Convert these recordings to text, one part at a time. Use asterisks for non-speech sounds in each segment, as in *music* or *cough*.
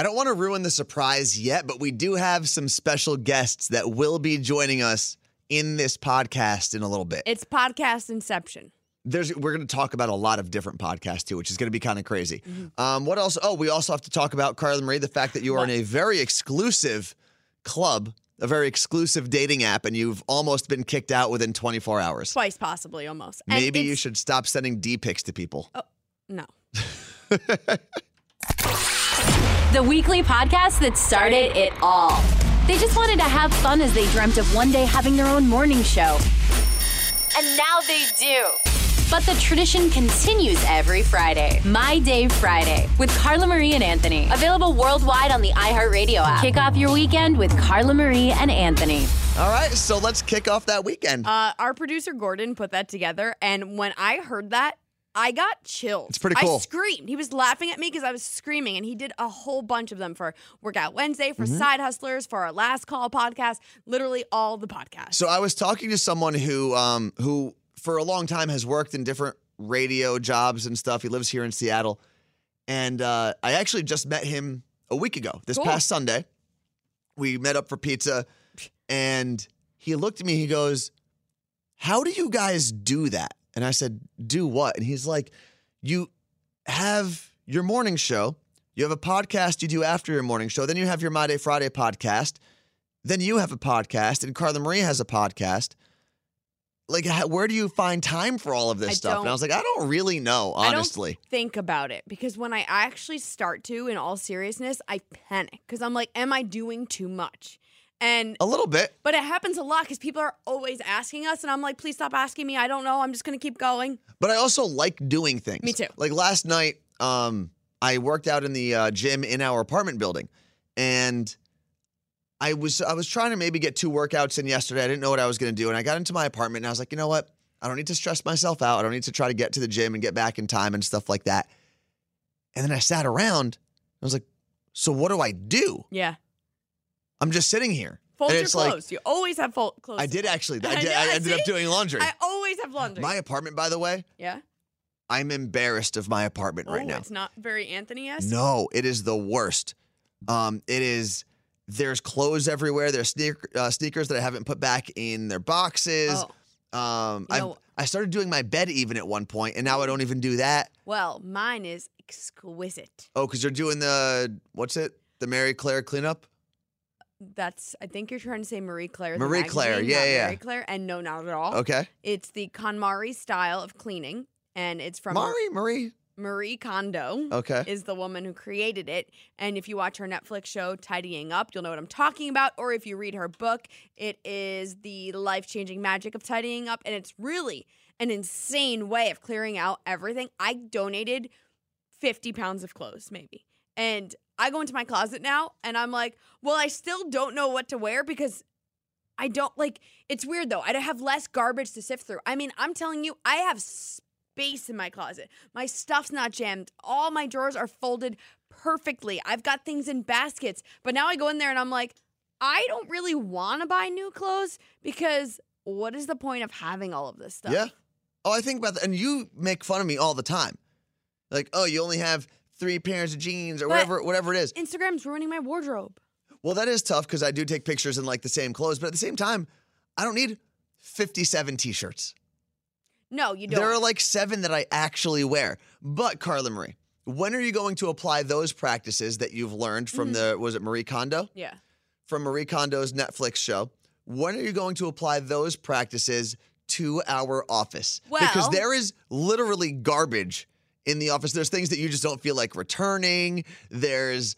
I don't want to ruin the surprise yet, but we do have some special guests that will be joining us in this podcast in a little bit. It's podcast inception. There's we're going to talk about a lot of different podcasts too, which is going to be kind of crazy. Um, what else? Oh, we also have to talk about Carla Marie, the fact that you are in a very exclusive club, a very exclusive dating app, and you've almost been kicked out within 24 hours. Twice, possibly, almost. And Maybe you should stop sending D pics to people. Oh, No. *laughs* The weekly podcast that started it all. They just wanted to have fun as they dreamt of one day having their own morning show. And now they do. But the tradition continues every Friday. My Day Friday with Carla Marie and Anthony. Available worldwide on the iHeartRadio app. Kick off your weekend with Carla Marie and Anthony. All right, so let's kick off that weekend. Uh, our producer Gordon put that together, and when I heard that, I got chills. It's pretty cool. I screamed. He was laughing at me because I was screaming, and he did a whole bunch of them for Workout Wednesday, Mm-hmm. for Side Hustlers, for our Last Call podcast, literally all the podcasts. So I was talking to someone who um who for a long time has worked in different radio jobs and stuff. He lives here in Seattle. And uh, I actually just met him a week ago, this Cool. past Sunday. We met up for pizza and he looked at me, he goes, How do you guys do that? And I said, Do what? And he's like, You have your morning show, you have a podcast you do after your morning show, then you have your My Day Friday podcast, then you have a podcast, and Carla Marie has a podcast. Like, where do you find time for all of this I stuff? And I was like, I don't really know, I don't honestly. think about it because when I actually start to, in all seriousness, I panic because I'm like, am I doing too much? And A little bit. but it happens a lot because people are always asking us, and I'm like, please stop asking me. I don't know. I'm just gonna keep going. But I also like doing things. Me too. Like last night, um, I worked out in the uh, gym in our apartment building, and I was I was trying to maybe get two workouts in yesterday. I didn't know what I was going to do, and I got into my apartment, and I was like, you know what? I don't need to stress myself out. I don't need to try to get to the gym and get back in time and stuff like that. And then I sat around. I was like, so what do I do? Yeah. I'm just sitting here. Fold your it's like clothes. you always have fold clothes. *laughs* I did actually. I, I did, know, I ended up doing laundry. I always have laundry. my apartment, by the way, yeah. I'm embarrassed of my apartment right oh, now. It's not very Anthony esque. No, it is the worst. Um, it is. There's clothes everywhere. There's sneak, uh, sneakers that I haven't put back in their boxes. Oh. Um, You I know- I started doing my bed even at one point, and now I don't even do that. Well, mine is exquisite. Oh, because you're doing the what's it? The Mary Claire cleanup. That's. I think you're trying to say Marie Claire. Marie Claire, yeah, yeah. Marie Claire, and no, not at all. Okay, It's the KonMari style of cleaning, and it's from Marie Marie. Marie Kondo. Okay, is the woman who created it. And if you watch her Netflix show, Tidying Up, you'll know what I'm talking about. Or if you read her book, it is the life changing magic of tidying up. And it's really an insane way of clearing out everything. I donated 50 pounds of clothes, maybe. And I go into my closet now and I'm like, well, I still don't know what to wear because I don't like it's weird though. I have less garbage to sift through. I mean, I'm telling you, I have space in my closet. My stuff's not jammed. All my drawers are folded perfectly. I've got things in baskets. But now I go in there and I'm like, I don't really want to buy new clothes because what is the point of having all of this stuff? yeah. Oh, I think about that, and you make fun of me all the time. Like, oh, you only have three pairs of jeans or But- whatever, whatever it is. Instagram's ruining my wardrobe. Well, that is tough because I do take pictures in like the same clothes, but at the same time, I don't need 57 t-shirts. No, you don't. There are like seven that I actually wear. But Carla Marie, when are you going to apply those practices that you've learned from Mm-hmm. the was it Marie Kondo? yeah. From Marie Kondo's Netflix show. When are you going to apply those practices to our office? because there is literally garbage in the office. There's things that you just don't feel like returning. There's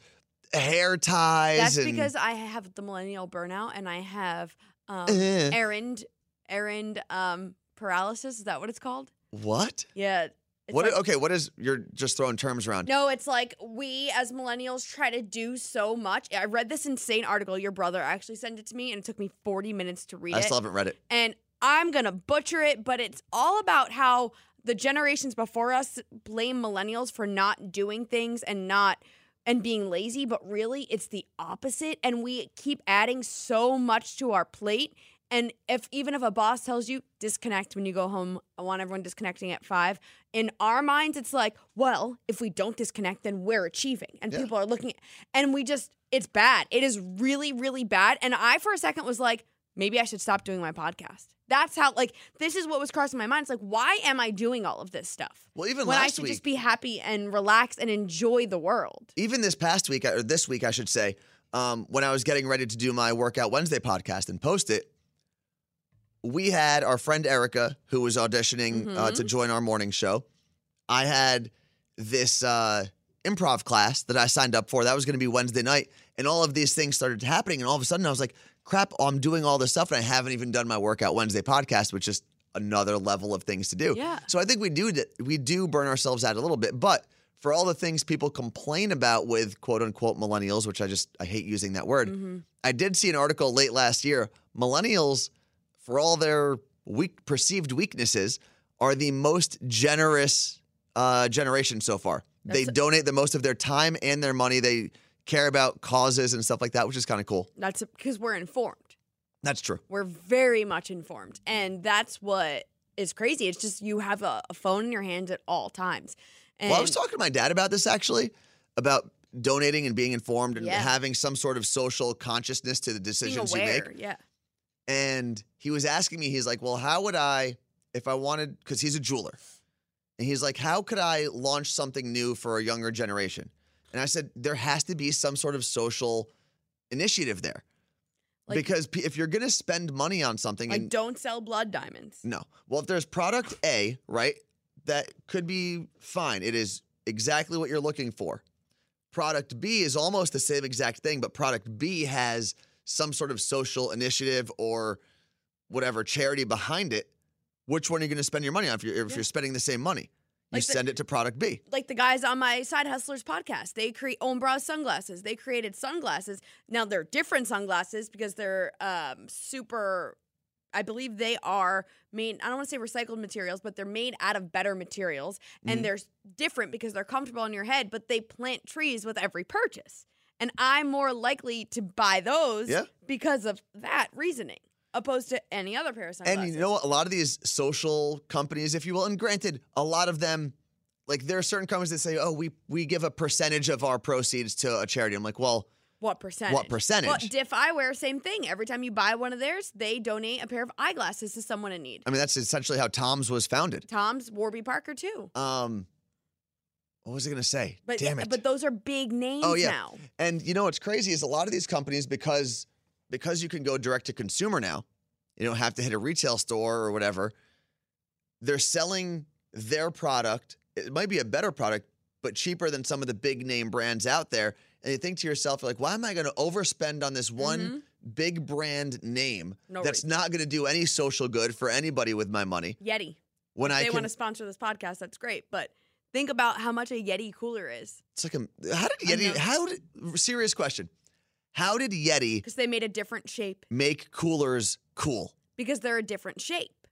hair ties. That's and- because I have the millennial burnout and I have um, Eh. errand errand um, paralysis. Is that what it's called? what? Yeah. It's What? like- okay, what is? You're just throwing terms around. No, it's like we as millennials try to do so much. I read this insane article. Your brother actually sent it to me, and it took me 40 minutes to read I it. still haven't read it. and I'm going to butcher it, but it's all about how the generations before us blame millennials for not doing things and not and being lazy, but really it's the opposite and we keep adding so much to our plate And if even if a boss tells you disconnect when you go home, I want everyone disconnecting at five. In our minds, it's like, well, if we don't disconnect, then we're achieving, and Yeah. people are looking, and we just, it's bad. It is really, really bad. And I, for a second, was like, maybe I should stop doing my podcast. That's how, like, this is what was crossing my mind. It's like, why am I doing all of this stuff? Well, even when I should week, just be happy and relax and enjoy the world. even this past week or this week, I should say, um, when I was getting ready to do my Workout Wednesday podcast and post it, we had our friend Erica who was auditioning uh, Mm-hmm. to join our morning show. I had this uh, improv class that I signed up for. That was going to be Wednesday night, and all of these things started happening. And all of a sudden, I was like, "Crap! I'm doing all this stuff, and I haven't even done my Workout Wednesday podcast, which is another level of things to do." Yeah. So I think we do we do burn ourselves out a little bit, but for all the things people complain about with quote unquote millennials, which I just I hate using that word. Mm-hmm. I did see an article late last year. Millennials, for all their weak perceived weaknesses, are the most generous uh, generation so far. they donate the most of their time and their money. They care about causes and stuff like that, which is kind of cool. That's because we're informed. That's true. We're very much informed. And that's what is crazy. It's just you have a, a phone in your hands at all times. And Well, I was talking to my dad about this actually, about donating and being informed and Yeah. having some sort of social consciousness to the decisions you make. Yeah. And he was asking me, he's like, well, how would I, if I wanted, because he's a jeweler, and he's like, how could I launch something new for a younger generation? And I said, there has to be some sort of social initiative there. Like- because p- if you're going to spend money on something, Like, and don't sell blood diamonds. no. Well, if there's product A, right, that could be fine. It is exactly what you're looking for. Product B is almost the same exact thing, but product B has some sort of social initiative or whatever charity behind it. Which one are you going to spend your money on if you're, if Yeah. you're spending the same money? You the- send it to product B. Like the guys on my Side Hustlers podcast, they create Ombraz sunglasses. They created sunglasses. Now they're different sunglasses because they're um, super. I believe they are made. I don't want to say recycled materials, but they're made out of better materials, and they're different because they're comfortable on your head. But they plant trees with every purchase, and I'm more likely to buy those Yeah. because of that reasoning, opposed to any other pair of sunglasses. And you know what? A lot of these social companies, if you will, and granted, a lot of them, like there are certain companies that say, "Oh, we we give a percentage of our proceeds to a charity." I'm like, well, What percentage? What percentage? Well, Diff Eyewear, same thing. Every time you buy one of theirs, they donate a pair of eyeglasses to someone in need. I mean, that's essentially how Tom's was founded. Tom's Warby Parker too. Um, what was I going to say? But Damn it! but those are big names Oh, yeah. now. and you know what's crazy is a lot of these companies because because you can go direct to consumer now, you don't have to hit a retail store or whatever. They're selling their product. It might be a better product, but cheaper than some of the big name brands out there. And you think to yourself, like, why am I going to overspend on this one big brand name Mm-hmm. No that's reason. not going to do any social good for anybody with my money? Yeti. When If I they can, want to sponsor this podcast, that's great. But think about how much a Yeti cooler is It's like a how did Yeti? How did serious question? How did Yeti because they made a different shape make coolers cool? because they're a different shape.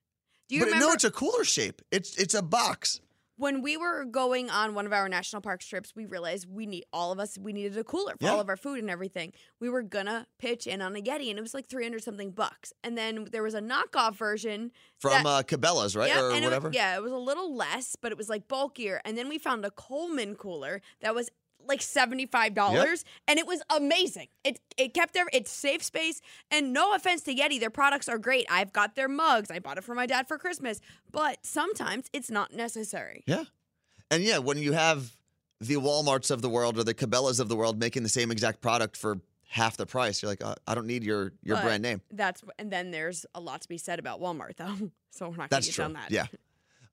Do you but remember no, it's a cooler shape. It's it's a box. when we were going on one of our national park trips, we realized we need all of us we needed a cooler for Yeah. all of our food and everything. We were gonna pitch in on a Yeti, and it was like three hundred something bucks. And then there was a knockoff version From that- uh, Cabela's, right, yeah, or and it whatever. yeah, it was a little less, but it was like bulkier. And then we found a Coleman cooler that was like seventy five dollars, and it was amazing. It it kept their it's safe space. And no offense to Yeti, their products are great. I've got their mugs. I bought it for my dad for Christmas, but sometimes it's not necessary. Yeah. And yeah, when you have the Walmarts of the world or the Cabela's of the world making the same exact product for half the price, you're like, uh, I don't need your your But brand name. That's and then there's a lot to be said about Walmart though. *laughs* So we're not going to get true. down that. Yeah.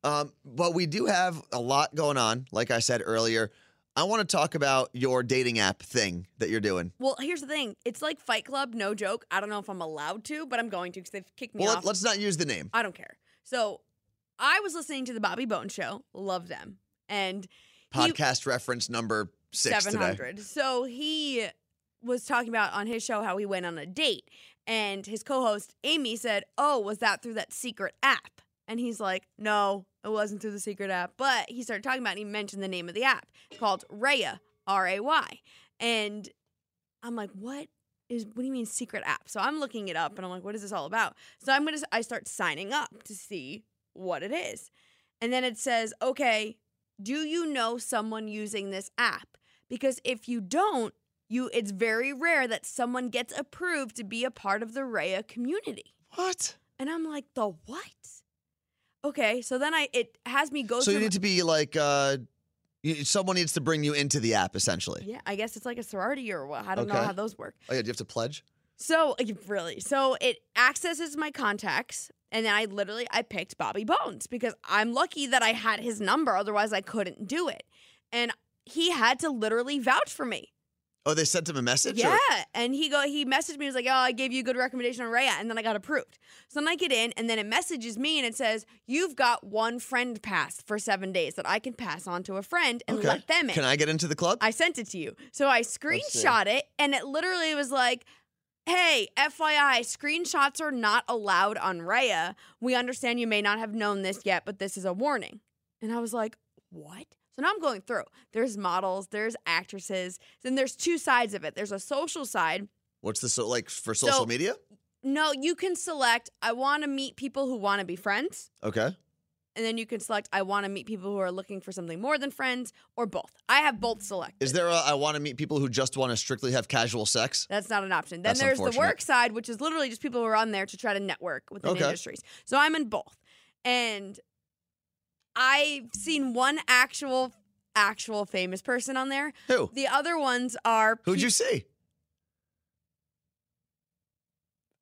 Um, but we do have a lot going on. Like I said earlier, I want to talk about your dating app thing that you're doing. Well, here's the thing. It's like Fight Club, no joke. I don't know if I'm allowed to, but I'm going to because they've kicked me off. Well, off. let, us not use the name. I don't care. So I was listening to the Bobby Bone show. Love them. And he- Podcast reference number six today. So he was talking about on his show how he went on a date. And his co host, Amy, said, Oh, was that through that secret app? And he's like, No, it wasn't through the secret app. But he started talking about it and he mentioned the name of the app. It's called Raya, R A Y. And I'm like, What is what do you mean secret app? So I'm looking it up and I'm like, what is this all about? So I'm gonna I start signing up to see what it is. And then it says, okay, do you know someone using this app? Because if you don't, you it's very rare that someone gets approved to be a part of the Raya community. What? And I'm like, the what? Okay, so then I it has me go So you need to be like, uh, you, someone needs to bring you into the app, essentially. Yeah, I guess it's like a sorority or what. I don't know Okay. how those work. Oh yeah, do you have to pledge? So really, so it accesses my contacts, and then I literally I picked Bobby Bones because I'm lucky that I had his number. Otherwise, I couldn't do it, and he had to literally vouch for me. Oh, they sent him a message. Yeah, or- and he go he messaged me. He was like, "Oh, I gave you a good recommendation on Raya," and then I got approved. So then I get in, and then it messages me, and it says, "You've got one friend pass for seven days that I can pass on to a friend and Okay. let them in." Can I get into the club? I sent it to you. So I screenshot it and it literally was like, hey, FYI, screenshots are not allowed on Raya. We understand you may not have known this yet, but this is a warning. And I was like, what? So now I'm going through. There's models, there's actresses, then there's two sides of it. There's a social side. What's the so like for social So- media? No, you can select, I want to meet people who want to be friends. Okay. And then you can select, I want to meet people who are looking for something more than friends, or both. I have both selected. Is there a I want to meet people who just want to strictly have casual sex? That's not an option. Then That's there's the unfortunate. work side, which is literally just people who are on there to try to network within Okay. industries. So I'm in both. And I've seen one actual actual famous person on there. Who? The other ones are Who'd pe- you see?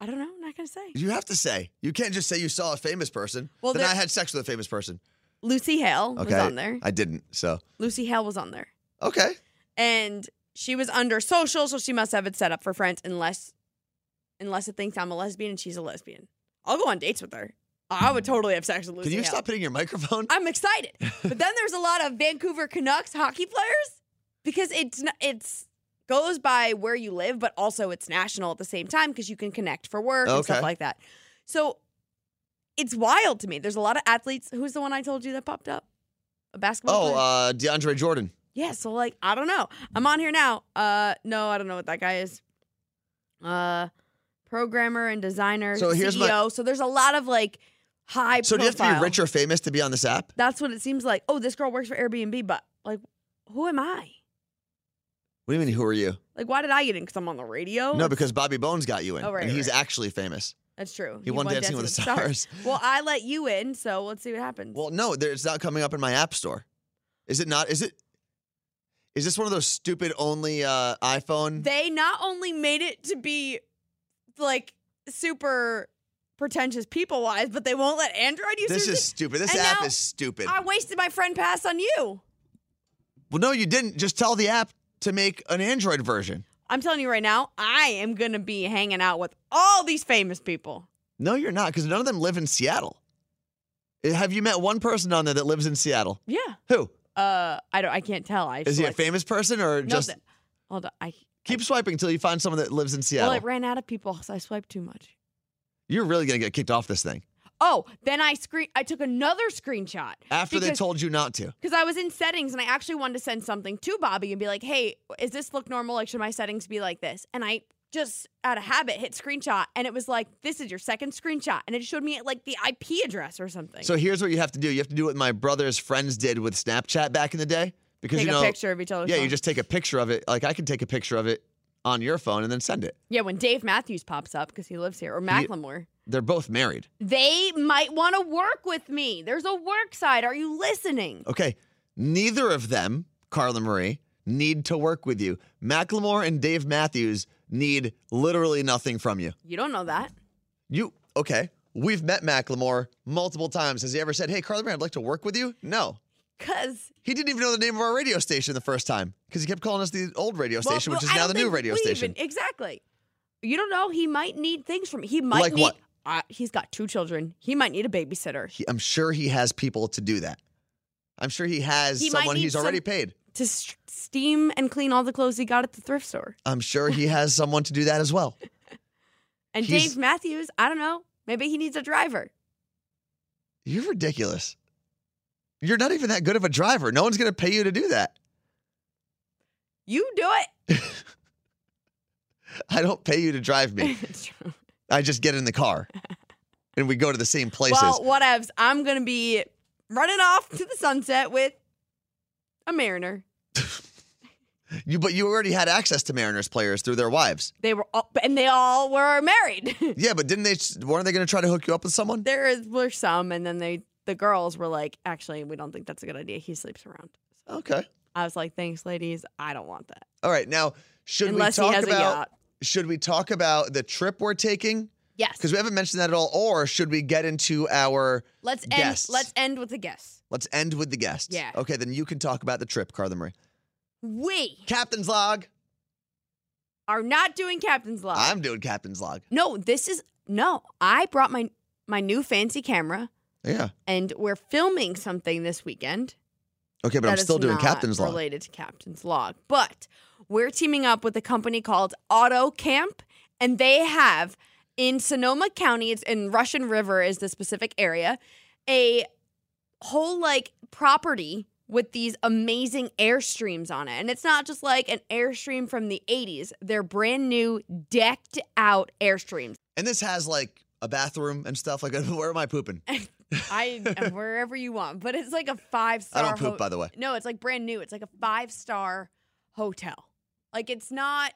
I don't know, I'm not gonna say. You have to say. You can't just say you saw a famous person. Well, then there- I had sex with a famous person. Lucy Hale was on there. I didn't. So Lucy Hale was on there. okay. And she was under social, so she must have it set up for friends unless unless it thinks I'm a lesbian and she's a lesbian. I'll go on dates with her. I would totally have sex with Lucy Can you Hale. stop hitting your microphone? I'm excited. *laughs* but then there's a lot of Vancouver Canucks hockey players because it's it's goes by where you live, but also it's national at the same time because you can connect for work and stuff like that. So it's wild to me. There's a lot of athletes. Who's the one I told you that popped up? A basketball Oh, player. uh, DeAndre Jordan. yeah. So like, I don't know. I'm on here now. Uh, no, I don't know what that guy is. Uh, programmer and designer. So here's my- So there's a lot of like high. So do you have to be rich or famous to be on this app? That's what it seems like. Oh, this girl works for Airbnb, but like, who am I? What do you mean? Who are you? Like, why did I get in? Because I'm on the radio? No, because Bobby Bones got you in, Oh, right, and he's right. actually famous. That's true. He won Dancing with the Stars. Well, I let you in, so let's see what happens. Well, no, there- it's not coming up in my app store. Is it not? Is it? Is this one of those stupid only uh, iPhone? they not only made it to be like super pretentious people wise, but they won't let Android users. this is stupid. This And app now is stupid. I wasted my friend pass on you. well, no, you didn't. Just tell the app to make an Android version. I'm telling you right now, I am gonna be hanging out with all these famous people. No, you're not, because none of them live in Seattle. Uh, Have you met one person on there that lives in Seattle? Yeah. Who? Uh, I don't. I can't tell. I Is he a select- famous person or No, just th- hold on. I keep swiping until you find someone that lives in Seattle? well, it ran out of people, so I swiped too much. You're really gonna get kicked off this thing Oh, then I screen. I took another screenshot after they told you not to. because I was in settings and I actually wanted to send something to Bobby and be like, "Hey, is this look normal? Like, should my settings be like this?" And I just out of habit hit screenshot, and it was like, "This is your second screenshot," and it showed me like the IP address or something. So here's what you have to do. You have to do what my brother's friends did with Snapchat back in the day. Because take you know, a picture of each other. yeah, you just take a picture of it. Like I can take a picture of it on your phone and then send it. yeah. When Dave Matthews pops up because he lives here, or Macklemore, They're both married. they might want to work with me. There's a work side. Are you listening? Okay. Neither of them, Carla Marie, need to work with you. Macklemore and Dave Matthews need literally nothing from you. You don't know that. You okay? We've met Macklemore multiple times. Has he ever said, "Hey, Carla Marie, I'd like to work with you"? No. Cause He didn't even know the name of our radio station the first time because he kept calling us the old radio well, station, which is I now the new radio station. even- exactly. You don't know. He might need things from. He might Like need. what? Uh, he's got two children. He might need a babysitter He, I'm sure he has people to do that. I'm sure he has He someone he's already paid. to steam and clean all the clothes he got at the thrift store. I'm sure he *laughs* has someone to do that as well. And He's- Dave Matthews, I don't know. Maybe he needs a driver. You're ridiculous. You're not even that good of a driver. No one's going to pay you to do that. You do it. *laughs* I don't pay you to drive me. *laughs* I just get in the car *laughs* and we go to the same places. Well, whatevs. I'm gonna be running off to the sunset with a Mariner. you, but you already had access to Mariners players through their wives. They were, all, and they all were married. Yeah, but didn't they? Weren't they going to try to hook you up with someone? there is, were some, and then they, the girls were like, actually, we don't think that's a good idea. He sleeps around. Okay. I was like, thanks, ladies. I don't want that. All right. Now, should Unless we he talk has a about? yacht. Should we talk about the trip we're taking? Yes. Because we haven't mentioned that at all. Or should we get into our? let's end. Let's end with the guests. Let's end with the guests. Yeah. Okay, then you can talk about the trip, Carla Marie. We Captain's log. are not doing captain's log. I'm doing captain's log. no, this is no. I brought my my new fancy camera, Yeah. and we're filming something this weekend. Okay, but I'm still doing captain's log. related to captain's log. But we're teaming up with a company called Auto Camp, and they have in Sonoma County, it's in Russian River is the specific area, a whole like property with these amazing airstreams on it. And it's not just like an airstream from the 80s. They're brand new, decked out airstreams. And this has like a bathroom and stuff. Like, *laughs* where am I pooping? *laughs* I am *laughs* wherever you want, but it's like a five star. I don't poop, by the way. No, it's like brand new. It's like a five star hotel. Like it's not.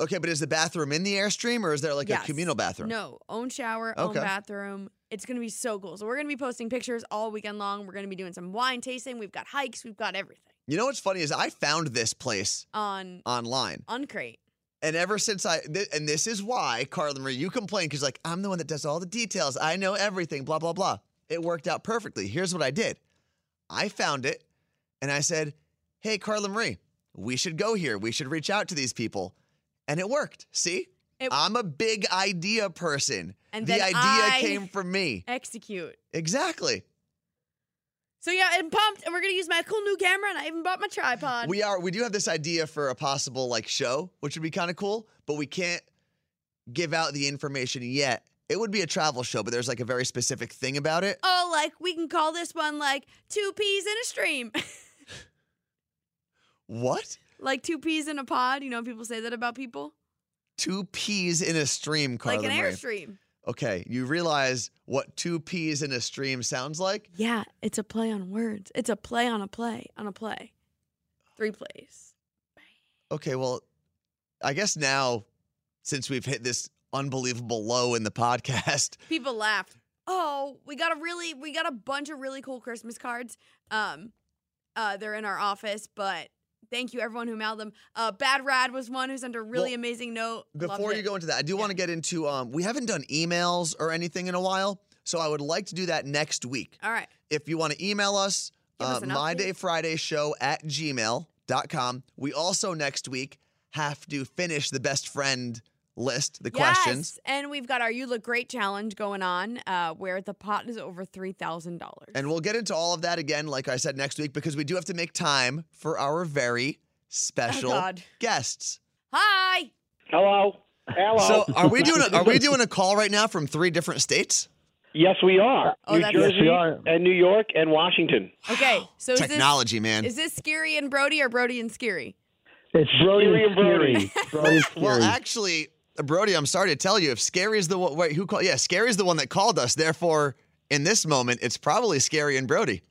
Okay, but is the bathroom in the airstream or is there like Yes. a communal bathroom? No, own shower, own bathroom. It's gonna be so cool. So we're gonna be posting pictures all weekend long. We're gonna be doing some wine tasting. We've got hikes. We've got everything You know what's funny is I found this place on online. on Crate. And ever since I, th- and this is why, Carla Marie, you complain because like, I'm the one that does all the details. I know everything, blah, blah, blah. It worked out perfectly. Here's what I did I found it and I said, Hey, Carla Marie, we should go here. We should reach out to these people. And it worked. See? It- I'm a big idea person. And the idea I- came from me. Execute. Exactly. So yeah, I'm pumped, and we're gonna use my cool new camera, and I even bought my tripod. We are we do have this idea for a possible like show, which would be kind of cool, but we can't give out the information yet. It would be a travel show, but there's like a very specific thing about it. oh, like we can call this one like two peas in a stream. *laughs* What? like two peas in a pod. You know, people say that about people. Two peas in a stream, Carla like an Marie. airstream. Okay, you realize what two peas in a stream sounds like? Yeah, it's a play on words. It's a play on a play on a play. Three plays. Okay, well, I guess now since we've hit this unbelievable low in the podcast, *laughs* People laughed. Oh, we got a really we got a bunch of really cool Christmas cards. Um uh they're in our office, but thank you everyone who mailed them. Uh Bad Rad was one who sent a really Well, amazing note. Before you go into that, I do Yeah. want to get into um we haven't done emails or anything in a while, so I would like to do that next week. All right. If you want to email us, uh, my day Friday show at gmail.com. We also next week have to finish the best friend list, the questions. And we've got our You Look Great challenge going on, uh, where the pot is over three thousand dollars. And we'll get into all of that again, like I said, next week, because we do have to make time for our very special Oh, God. guests. Hi. Hello. Hello. So are we doing a, are we *laughs* doing a call right now from three different states? yes, we are. Oh, New that's- Yes, we are. and New York and Washington. Okay, so is Technology, man. is this Skeery and Brody or Brody and Skeery? It's Brody Skeery and and Brody. Skeery. Brody and *laughs* Skeery. Well, actually, Uh, Brody, I'm sorry to tell you, if Skeery is the one, wait, who called? Yeah, Skeery is the one that called us. Therefore, in this moment, it's probably Skeery and Brody.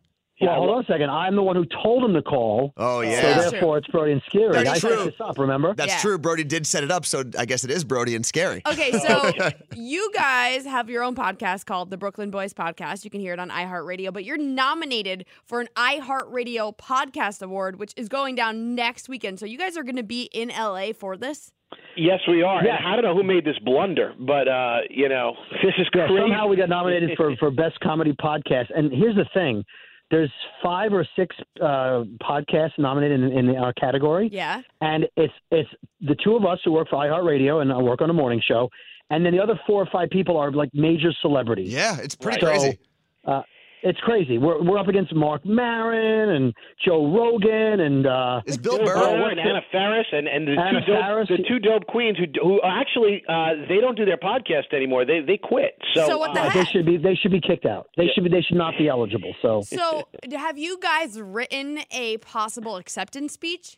Yeah, hold on a second. I'm the one who told him to call. Oh Yeah. So therefore, it's Brody and Skeery. That's I true. set this up, remember? that's Yeah. true. Brody did set it up, so I guess it is Brody and Skeery. Okay, *laughs* so you guys have your own podcast called the Brooklyn Boys Podcast. You can hear it on iHeartRadio, but you're nominated for an iHeartRadio Podcast Award, which is going down next weekend. So you guys are going to be in LA for this. Yes, we are. Yeah. And I don't know who made this blunder, but uh, you know, this is Yeah, crazy. somehow we got nominated for, for Best Comedy Podcast. And here's the thing there's five or six uh, podcasts nominated in, in our category. Yeah. And it's it's the two of us who work for iHeartRadio and I work on a morning show. And then the other four or five people are like major celebrities. Yeah, it's pretty So, crazy. uh, it's crazy. We're we're up against Marc Maron and Joe Rogan and uh, Is Bill Bill Burr? Burr and Anna Faris and, and the Anna two dope, the two dope queens who who actually uh, they don't do their podcast anymore. They they quit. So, So what the uh, heck? they should be they should be kicked out. They should be they should not be eligible. So *laughs* So have you guys written a possible acceptance speech?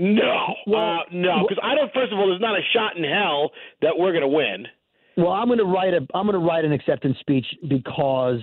No, Well, uh, no, because I don't. First of all, there's not a shot in hell that we're going to win. Well, I'm going to write a I'm going to write an acceptance speech because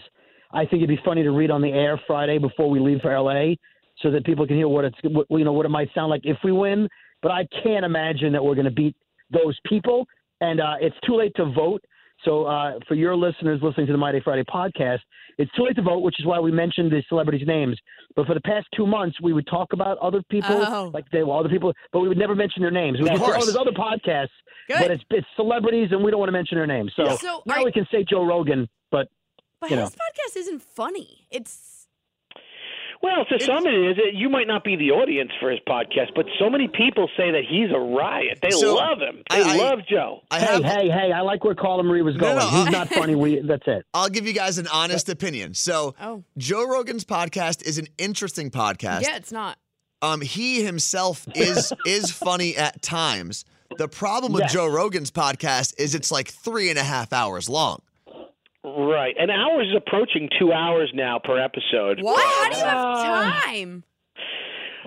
I think it'd be funny to read on the air Friday before we leave for LA, so that people can hear what it's what, you know what it might sound like if we win. But I can't imagine that we're going to beat those people, and uh, it's too late to vote. So uh, for your listeners listening to the My Day Friday podcast, it's too late to vote, which is why we mentioned the celebrities' names. But for the past two months, we would talk about other people, Oh. like they well, other people, but we would never mention their names. We would Of just say, oh, course. there's other podcasts, Good. but it's it's celebrities, and we don't want to mention their names. So So now are- we can say Joe Rogan, but But you his know. podcast isn't funny. It's Well, to some it is. You might not be the audience for his podcast, but so many people say that he's a riot. They So, love him. They I- I- love Joe. I hey, have. hey, hey, I like where Carla Marie was going. no, He's uh, not *laughs* funny. We that's it. I'll give you guys an honest opinion. So, oh Joe Rogan's podcast is an interesting podcast. yeah, it's not. Um, he himself is *laughs* is funny at times. The problem with Yes. Joe Rogan's podcast is it's like three and a half hours long. Right. An hour is approaching two hours now per episode. What? How do you have time?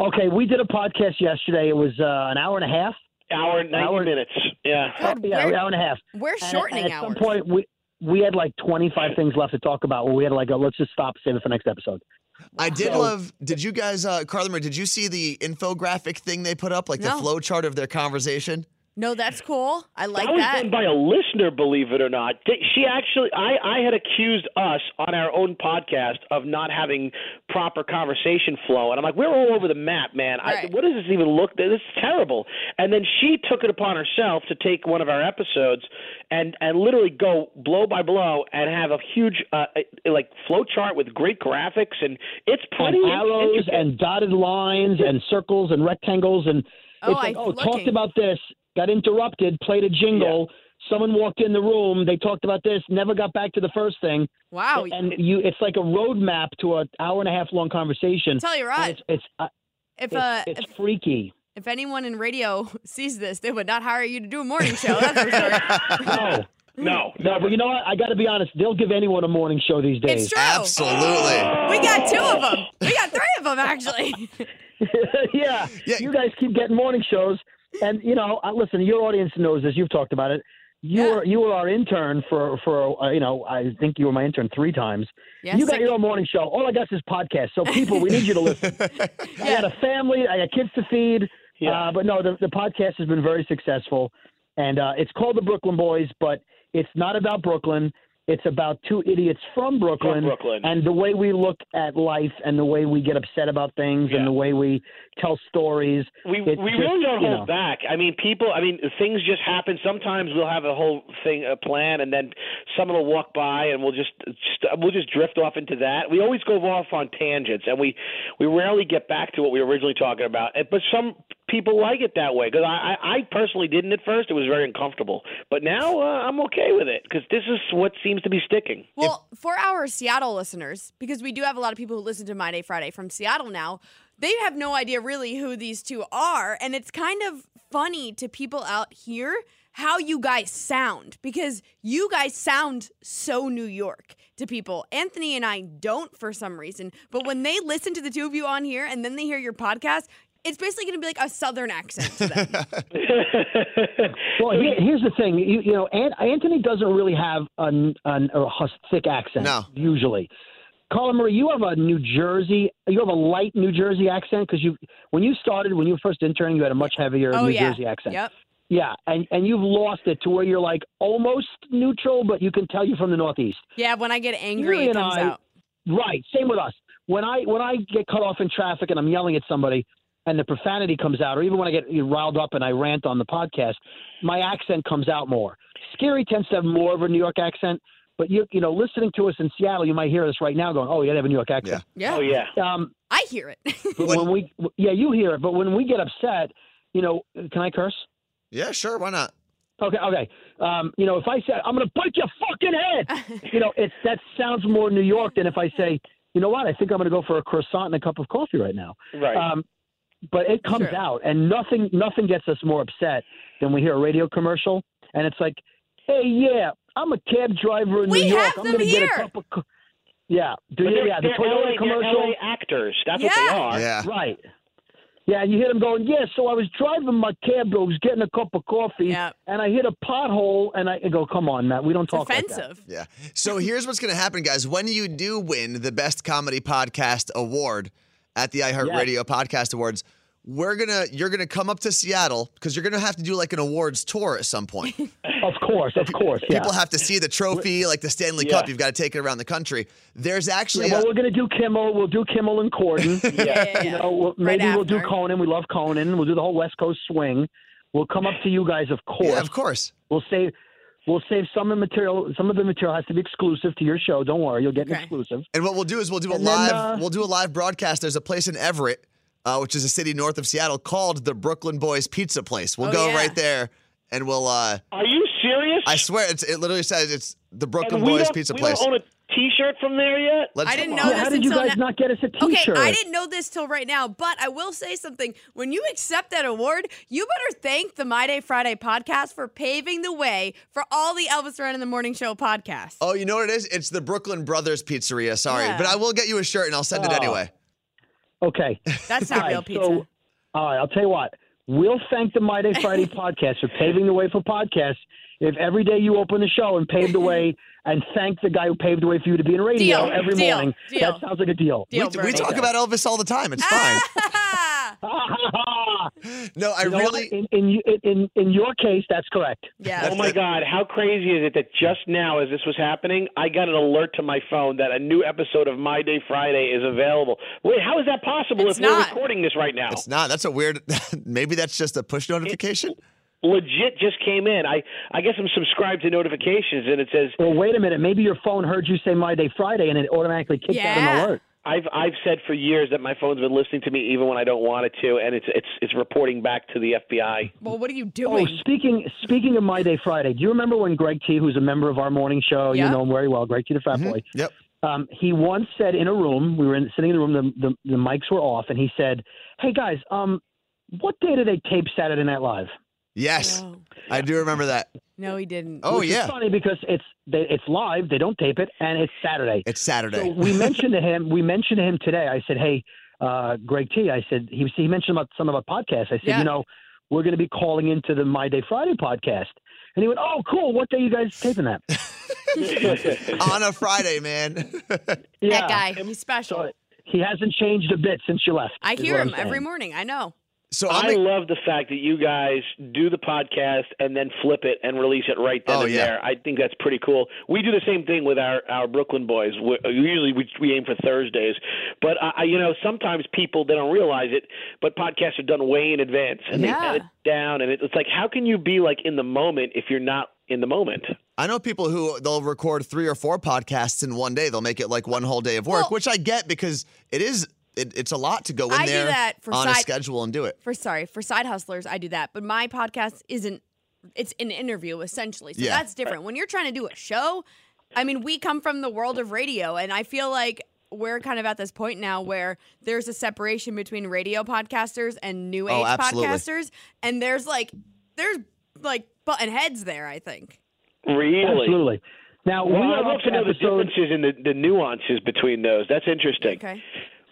Okay, we did a podcast yesterday. It was uh, an hour and a half. Hour and 90 Hour- minutes. Yeah. God, Yeah, we're, an hour and a half. we're shortening and at hours. some point, we we had like 25 things left to talk about. Where we had like, go, let's just stop, save it for next episode. I did So- love. Did you guys, uh, Carla, Marie, did you see the infographic thing they put up, like the No. flow chart of their conversation? No, that's cool. I like that was that. done by a listener, believe it or not. She actually, I, I had accused us on our own podcast of not having proper conversation flow, and I'm like, we're all over the map, man. I, Right. what does this even look? This is terrible. And then she took it upon herself to take one of our episodes and and literally go blow by blow and have a huge uh, uh, like flow chart with great graphics, and it's pretty and arrows and dotted lines and circles and rectangles and Oh, like, I'm oh, talked about this, got interrupted, played a jingle. Someone walked in the room. They talked about this, never got back to the first thing, wow. and you. It's like a roadmap to an hour and a half long conversation. tell you And right. It's it's uh, If it's, uh, it's if, freaky. if anyone in radio *laughs* sees this, they would not hire you to do a morning show. That's for sure. *laughs* No, no, no, but you know what? I got to be honest. They'll give anyone a morning show these days. It's true. Absolutely. We got two of them. We got three of them actually. *laughs* yeah. Yeah. you guys keep getting morning shows, and you know, uh, listen, your audience knows this. You've talked about it. You Yeah. were you were our intern for for uh, you know I think you were my intern three times. Yes, you got your own morning show. All I got is podcast. So people, we need you to listen. *laughs* yeah. I got a family. I got kids to feed. Yeah. Uh, but no, the, the podcast has been very successful, and uh, it's called the Brooklyn Boys, but it's not about Brooklyn. It's about two idiots from Brooklyn, From Brooklyn. and the way we look at life, and the way we get upset about things, Yeah. and the way we tell stories. We we just, really don't hold know. back. I mean, people. I mean, things just happen. Sometimes we'll have a whole thing, a plan, and then someone will walk by, and we'll just, just we'll just drift off into that. We always go off on tangents, and we we rarely get back to what we were originally talking about. But some people like it that way because I, I I personally didn't at first. It was very uncomfortable, but now uh, I'm okay with it because this is what seems to be sticking. Well, for our Seattle listeners, because we do have a lot of people who listen to My Day Friday from Seattle now, they have no idea really who these two are. And it's kind of funny to people out here how you guys sound because you guys sound so New York to people. Anthony and I don't for some reason, but when they listen to the two of you on here and then they hear your podcast, it's basically going to be like a southern accent to them. *laughs* Well, here's the thing. You, you know, An- Anthony doesn't really have an, an, a hus- thick accent No. usually. Carla Marie, you have a New Jersey, you have a light New Jersey accent because you, when you started, when you were first interning, you had a much heavier oh, New yeah. Jersey accent. Yep. Yeah, and and you've lost it to where you're like almost neutral, but you can tell you're from the Northeast. Yeah, when I get angry, Yuri it and comes I- out. Right. Same with us. When I when I get cut off in traffic and I'm yelling at somebody and the profanity comes out, or even when I get riled up and I rant on the podcast, my accent comes out more. Skeery tends to have more of a New York accent, but you you know listening to us in Seattle, you might hear us right now going, "Oh, yeah, they have a New York accent." Yeah. Oh yeah. Um, I hear it. *laughs* but When- when we yeah, you hear it, but when we get upset, you know, can I curse? Yeah, sure. Why not? Okay, okay. Um, you know, if I say I'm going to bite your fucking head, *laughs* you know, it's that sounds more New York than if I say, you know what, I think I'm going to go for a croissant and a cup of coffee right now. Right. Um, but it comes Sure. out, and nothing nothing gets us more upset than we hear a radio commercial, and it's like, hey, yeah, I'm a cab driver in We New York. have I'm gonna get a cup of. Co-. Yeah, do you? they're, Yeah, the Toyota LA, commercial. LA actors. That's what they are. Yeah. Right. Yeah, and you hear them going, yeah, so I was driving my cab, I was getting a cup of coffee, Yeah. and I hit a pothole, and I go, come on, Matt, we don't It's talk like that. offensive. Yeah. So here's what's going to happen, guys. When you do win the Best Comedy Podcast Award at the iHeartRadio Podcast Awards, we're gonna you're gonna come up to Seattle because you're gonna have to do like an awards tour at some point. *laughs* Of course, of course, yeah. People have to see the trophy, like the Stanley Yeah. Cup. You've got to take it around the country. There's actually Yeah, a- well, we're going to do Kimmel. We'll do Kimmel and Corden. *laughs* Yeah, yeah, You know, we'll, Right maybe we'll do. Conan. We love Conan. We'll do the whole West Coast swing. We'll come up to you guys, of course. yeah, of course. We'll save. We'll save some of the material. Some of the material has to be exclusive to your show. Don't worry, you'll get an exclusive. And what we'll do is we'll do a And then, live uh, we'll do a live broadcast. There's a place in Everett, uh, which is a city north of Seattle, called the Brooklyn Boys Pizza Place. We'll Oh, go yeah. right there, and we'll. uh Are you serious? I swear, it's, it literally says it's the Brooklyn and we Boys don't, Pizza we Place. Don't own a T-shirt from there yet. Let's I didn't know this how did you guys now- not get us a Okay, I didn't know this till right now, but I will say something. When you accept that award, you better thank the My Day Friday podcast for paving the way for all the Elvis Duran in the Morning Show podcasts. Oh, you know what it is? It's the Brooklyn Brothers Pizzeria. Sorry, Yeah. but I will get you a shirt and I'll send it Oh. anyway. Okay. *laughs* That's not All right, real pizza. So, all right, I'll tell you what. We'll thank the My Day Friday *laughs* podcast for paving the way for podcasts. If every day you open the show and pave the way and thank the guy who paved the way for you to be in radio Deal, every deal, morning, deal. that sounds like a deal. We, Deal we breaker. talk about Elvis all the time. It's fine. Ah! *laughs* *laughs* no, I You know really. in, in in in your case, that's correct. yeah. Oh my God! How crazy is it that just now, as this was happening, I got an alert to my phone that a new episode of My Day Friday is available. Wait, how is that possible It's if we're not. recording this right now? It's not. That's a weird. *laughs* Maybe that's just a push notification. Legit, just came in. I I guess I'm subscribed to notifications, and it says Well, wait a minute. Maybe your phone heard you say My Day Friday and it automatically kicked out Yeah. an alert. I've I've said for years that my phone's been listening to me even when I don't want it to, and it's it's it's reporting back to the FBI. Well, what are you Oh, doing? speaking speaking of My Day Friday, do you remember when Greg T, who's a member of our morning show, Yeah. you know him very well, Greg T, the fat Mhm. boy. Yep. Um, he once said in a room, we were in, sitting in the room, the, the the mics were off, and he said, "Hey guys, um, what day do they tape Saturday Night Live?" Yes, No. I do remember that. no, he didn't. Oh Which yeah, is funny because it's they, it's live, they don't tape it, and it's Saturday. it's Saturday. So we mentioned to him, we mentioned to him today. I said, "Hey, uh, Greg T," I said he he mentioned about some of our podcasts. I said, Yeah. "You know, we're going to be calling into the My Day Friday podcast." And he went, "Oh, cool. What day you guys taping that?" *laughs* On a Friday, man. *laughs* yeah. That guy, he's special. So he hasn't changed a bit since you left. I hear him every saying. morning. I know. So I I'm. love the fact that you guys do the podcast and then flip it and release it right then Oh, and yeah. there. I think that's pretty cool. We do the same thing with our, our Brooklyn boys. We, usually we, we aim for Thursdays, but I, I- you know sometimes people they don't realize it, but podcasts are done way in advance and Yeah. they edit it down, and it, it's like how can you be like in the moment if you're not in the moment? I know people who they'll record three or four podcasts in one day. They'll make it like one whole day of work, Well- which I get because it is. It, it's a lot to go in I do there that for on a schedule and do it. For sorry, for side hustlers, I do that. But my podcast isn't. It's an interview essentially, so Yeah. that's different. When you're trying to do a show, I mean, we come from the world of radio, and I feel like we're kind of at this point now where there's a separation between radio podcasters and new Oh, age absolutely. podcasters, and there's like there's like button heads there. I think. Really? Absolutely. Now Well, we I'd love to know the differences in the, the nuances between those. That's interesting. Okay.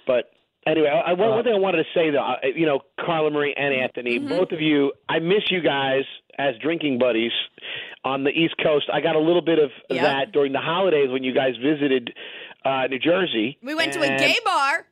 But anyway, I, one, Uh, one thing I wanted to say though, you know, Carla Marie and Anthony, Mm-hmm. both of you, I miss you guys as drinking buddies on the East Coast. I got a little bit of Yep. that during the holidays when you guys visited uh, New Jersey. We went to a gay bar.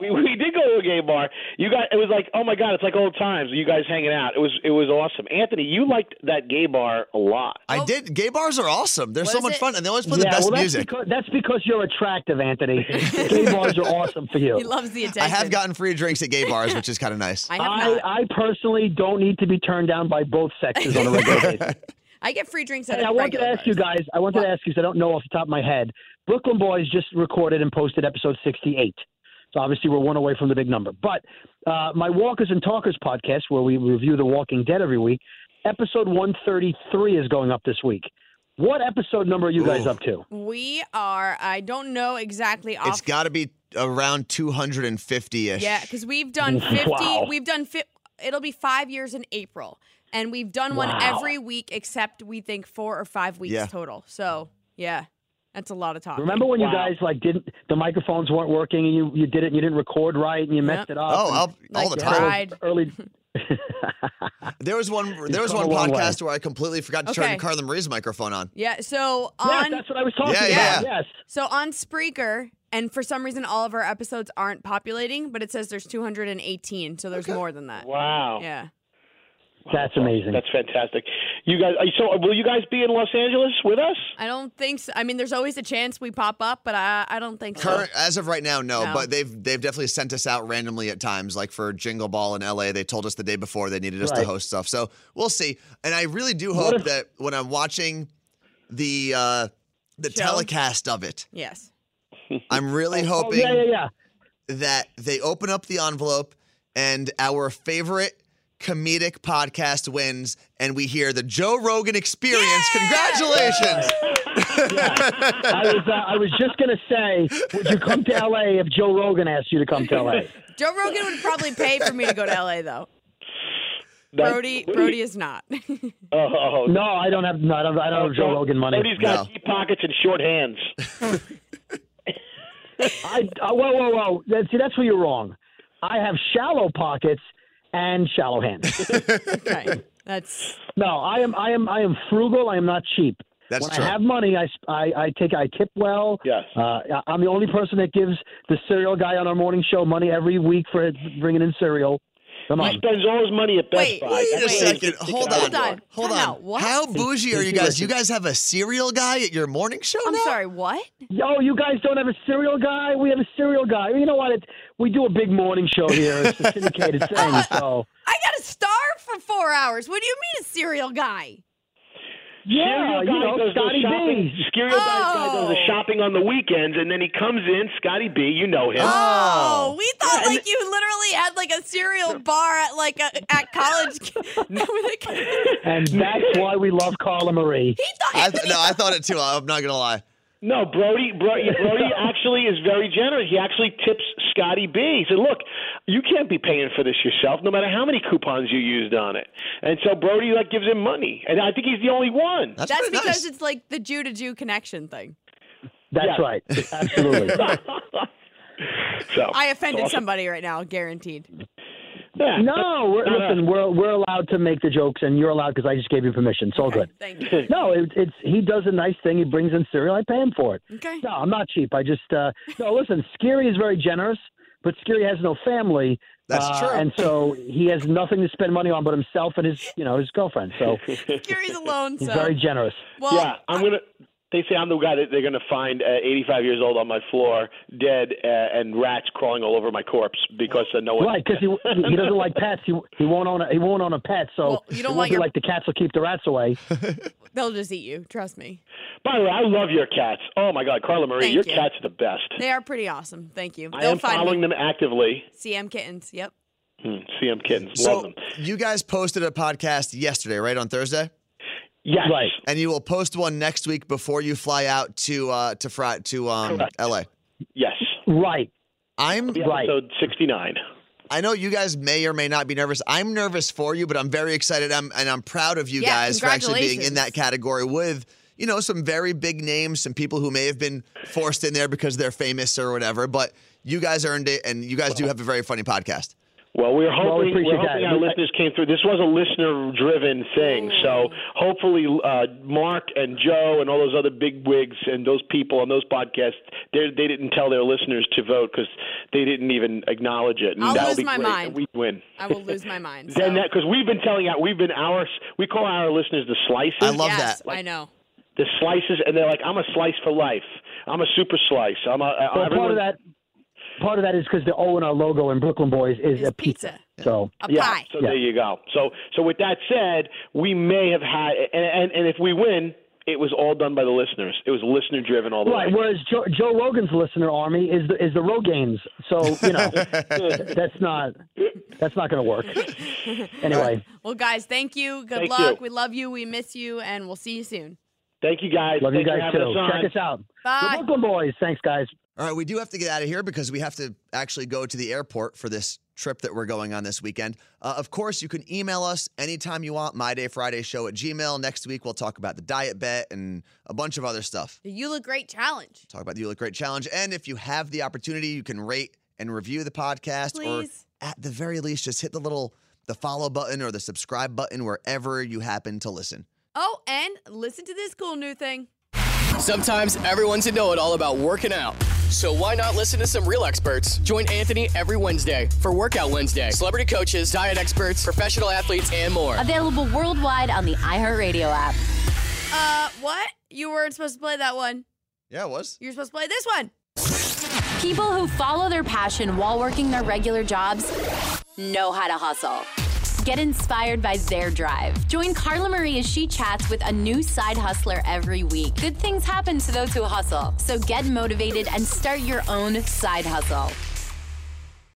We, we, we did go to a gay bar. You guys, it was like, oh my god, it's like old times. You guys hanging out. It was it was awesome. Anthony, you liked that gay bar a lot. I Oh. did. Gay bars are awesome. They're What so much it? fun, and they always play yeah, the best well, that's music. Because, that's because you're attractive, Anthony. *laughs* Gay bars are awesome for you. He loves the attention. I have gotten free drinks at gay bars, which is kind of nice. I have I. I personally don't need to be turned down by both sexes on a *laughs* regular basis. I get free drinks at Hey, a I wanted to regular ask you guys. I wanted to ask you because I don't know off the top of my head. Brooklyn Boys just recorded and posted episode 68. So obviously we're one away from the big number. But uh, my Walkers and Talkers podcast, where we review The Walking Dead every week, episode 133 is going up this week. What episode number are you guys Ooh. up to? We are. I don't know exactly off. It's got to be around 250 ish. yeah, because we've done fifty. Wow. We've done. Fi- it'll be five years in April, and we've done one every week except we think four or five weeks Yeah. total. So yeah, That's a lot of talking. Remember when Wow. you guys like didn't the microphones weren't working and you you did it and you didn't record right and you messed Yep. it up. Oh, I'll, all Like the time. Tried. Early. *laughs* There was one. There was one a way. podcast where I completely forgot to turn Carla Marie's microphone on. Yeah. So yes, on that's what I was talking Yeah, about. yeah. Yes. so on Spreaker, and for some reason all of our episodes aren't populating, but it says there's 218, so there's more than that. Wow. Yeah. That's amazing. That's fantastic. You guys, uh, so will you guys be in Los Angeles with us? I don't think so. I mean, there's always a chance we pop up, but I I don't think so. Current as of right now, no, No. But they've they've definitely sent us out randomly at times. Like for Jingle Ball in LA, they told us the day before they needed us to Right. host stuff. So we'll see. And I really do hope if- that when I'm watching the uh, the Show? telecast of it, Yes. I'm really Oh, hoping yeah, yeah, yeah. that they open up the envelope and our favorite comedic podcast wins, and we hear the Joe Rogan Experience. Congratulations! I was uh, I was just gonna say, would you come to LA if Joe Rogan asked you to come to LA? Joe Rogan would probably pay for me to go to LA though. That- Brody what do you- Brody is not. Oh, *laughs* oh, No, I don't have no, I don't, I don't have Joe Rogan money. Brody's got No. deep pockets and short hands. *laughs* I uh, whoa whoa whoa. That, see, that's where you're wrong. I have shallow pockets and shallow hands. *laughs* okay. That's no, I am I am I am frugal. I am not cheap. That's when true. I have money, I, I, I take I tip well. Yes. Uh, I'm the only person that gives the cereal guy on our morning show money every week for bringing in cereal. Come on. He spends all his money at Best Wait, Buy. Wait a That's what second. Hold on. Hold on. Hold on. What? How bougie are you guys? You guys have a cereal guy at your morning show I'm now? sorry, what? Yo, you guys don't have a cereal guy? We have a cereal guy. You know what? It, we do a big morning show here. It's a syndicated *laughs* thing. So I got to starve for four hours. What do you mean a cereal guy? yeah, Cereal you guy know, does Scotty the shopping. B's. Cereal guy, guy does the Oh. shopping on the weekends, and then he comes in. Scotty B, you know him. Oh, oh. we thought Yeah, like you literally had like a cereal *laughs* bar at like a, at college. *laughs* And that's why we love Carla Marie. he thought I th- no, I thought it too. I'm not gonna lie. No, Brody, Brody, *laughs* Brody actually is very generous. He actually tips Scotty B. He said, "Look, you can't be paying for this yourself, no matter how many coupons you used on it." And so Brody like gives him money, and I think he's the only one. That's, That's because nice. it's like the Jew to Jew connection thing. That's Yeah. right. *laughs* Absolutely. *laughs* so I offended awesome. somebody right now, guaranteed. Yeah, No, we're, No, no. listen, we're we're allowed to make the jokes, and you're allowed because I just gave you permission. It's all good. Thank you. *laughs* No, it, it's he does a nice thing. He brings in cereal. I pay him for it. Okay. No, I'm not cheap. I just uh, no. Listen, Skeery is very generous, but Skeery has no family. That's uh, true. And so he has nothing to spend money on but himself and his, you know, his girlfriend. So *laughs* Gary's alone, he's so very generous. well. yeah, I'm gonna. They say I'm the guy that they're gonna find uh, 85 years old on my floor, dead, uh, and rats crawling all over my corpse because uh, no one. Right, because he he doesn't like pets. He he won't own a, he won't own a pet. So Well, you don't it want your- like the cats will keep the rats away. *laughs* They'll just eat you. Trust me. By the way, I love your cats. Oh my God, Carla Marie, Thank your you. cats are the best. They are pretty awesome. Thank you. I They'll am find following me. them actively. CM kittens. Yep. Hmm, CM kittens, love So them. you guys posted a podcast yesterday, right on Thursday, Yes, Right. and you will post one next week before you fly out to uh, to fry, to um, Correct. LA. Yes, Right. I'm Right. episode 69. I know you guys may or may not be nervous. I'm nervous for you, but I'm very excited. I'm, and I'm proud of you Yeah, guys for actually being in that category with, you know, some very big names, some people who may have been forced in there because they're famous or whatever. But you guys earned it, and you guys do have a very funny podcast. Well, we're Well, we hoping, we're hoping our We- listeners came through. This was a listener-driven thing, so hopefully, uh, Marc and Joe and all those other big wigs and those people on those podcasts, they they didn't tell their listeners to vote because they didn't even acknowledge it. And I'll that lose would be my great, mind. and We'd win. I will lose my mind. *laughs* Then so- that because we've been telling out, we've been our we call our listeners the slices. I love yes, that. I know. the slices, and they're like, I'm a slice for life. I'm a super slice. I'm a. Well, part of that part of that is because the O in our logo in Brooklyn Boys is It's a pizza. pizza. So A Yeah. pie. So Yeah. there you go. So so with that said, we may have had, and and, and if we win, it was all done by the listeners. It was listener driven all the Right. way. Whereas Joe, Joe Rogan's listener army is the is the Rogaines. So you know *laughs* that's not that's not going to work. *laughs* Anyway, Well, guys, thank you. Good Thank luck. you. We love you. We miss you, and we'll see you soon. Thank you guys. love you Thanks for guys too. us. Check us out. Bye. The Brooklyn Boys. Thanks, guys. All right, we do have to get out of here because we have to actually go to the airport for this trip that we're going on this weekend. Uh, of course, you can email us anytime you want, mydayfridayshow at gmail. Next week, we'll talk about the diet bet and a bunch of other stuff. The You Look Great challenge. Talk about the You Look Great challenge. And if you have the opportunity, you can rate and review the podcast. Please. Or at the very least, just hit the little the follow button or the subscribe button wherever you happen to listen. Oh, and listen to this cool new thing. Sometimes everyone's a know it all about working out. So why not listen to some real experts? Join Anthony every Wednesday for Workout Wednesday. Celebrity coaches, diet experts, professional athletes, and more. Available worldwide on the iHeartRadio app. Uh, what? You weren't supposed to play that one. Yeah, it was. You're supposed to play this one. People who follow their passion while working their regular jobs know how to hustle. Get inspired by their drive. Join Carla Marie as she chats with a new side hustler every week. Good things happen to those who hustle. So get motivated and start your own side hustle.